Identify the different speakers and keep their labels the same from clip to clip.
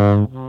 Speaker 1: Mm-hmm.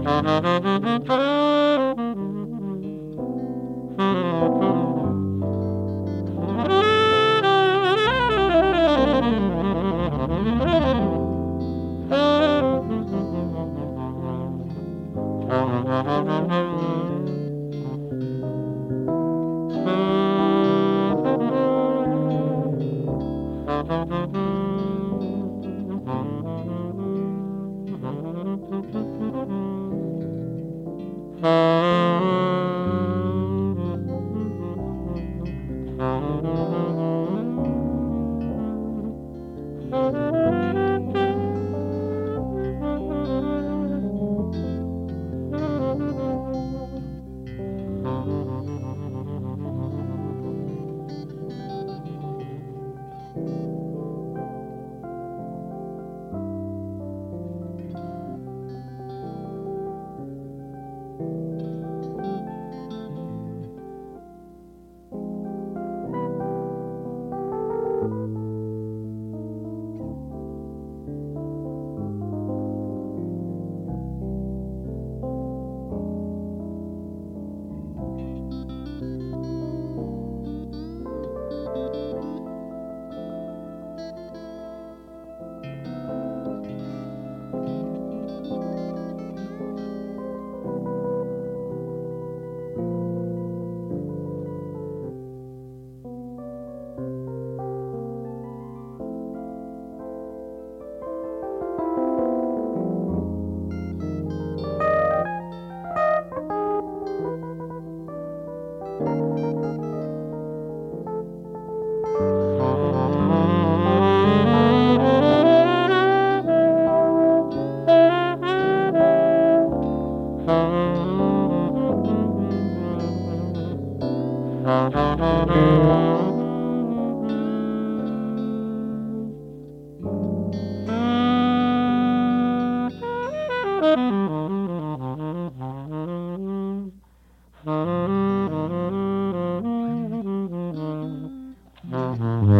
Speaker 1: Thank you. Música hum.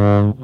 Speaker 1: Mm-hmm.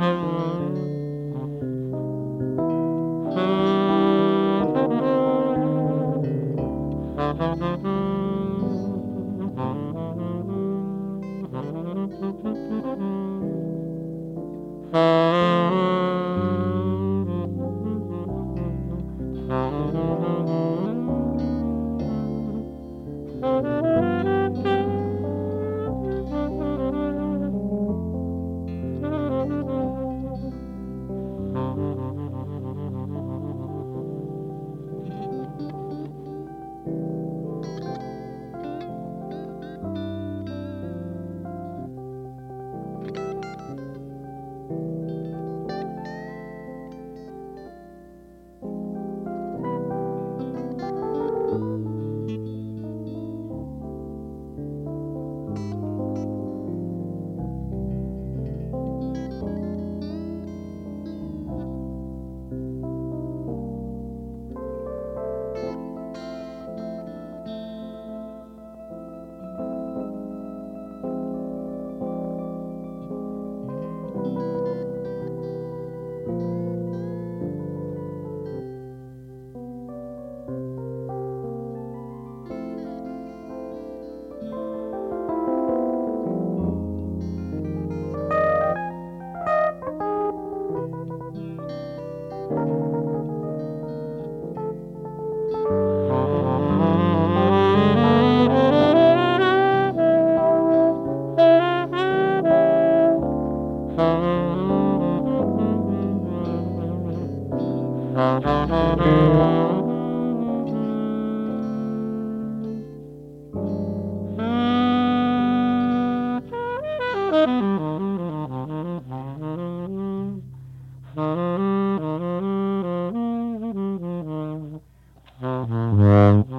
Speaker 1: Mm-hmm.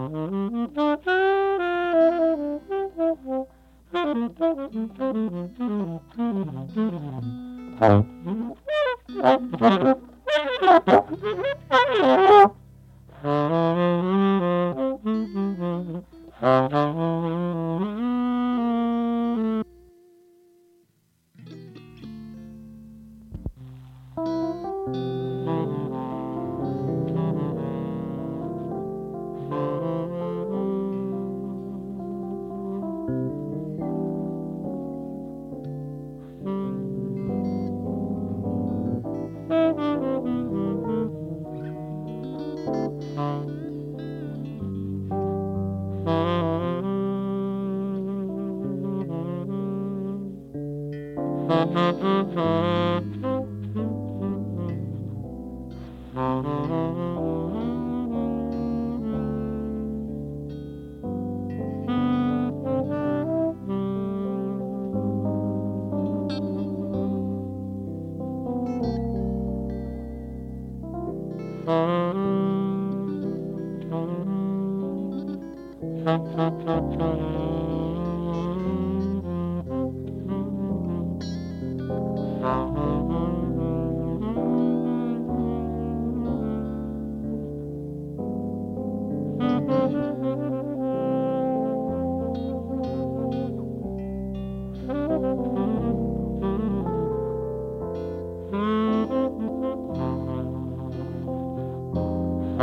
Speaker 1: Mm-hmm.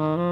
Speaker 1: Uh-huh.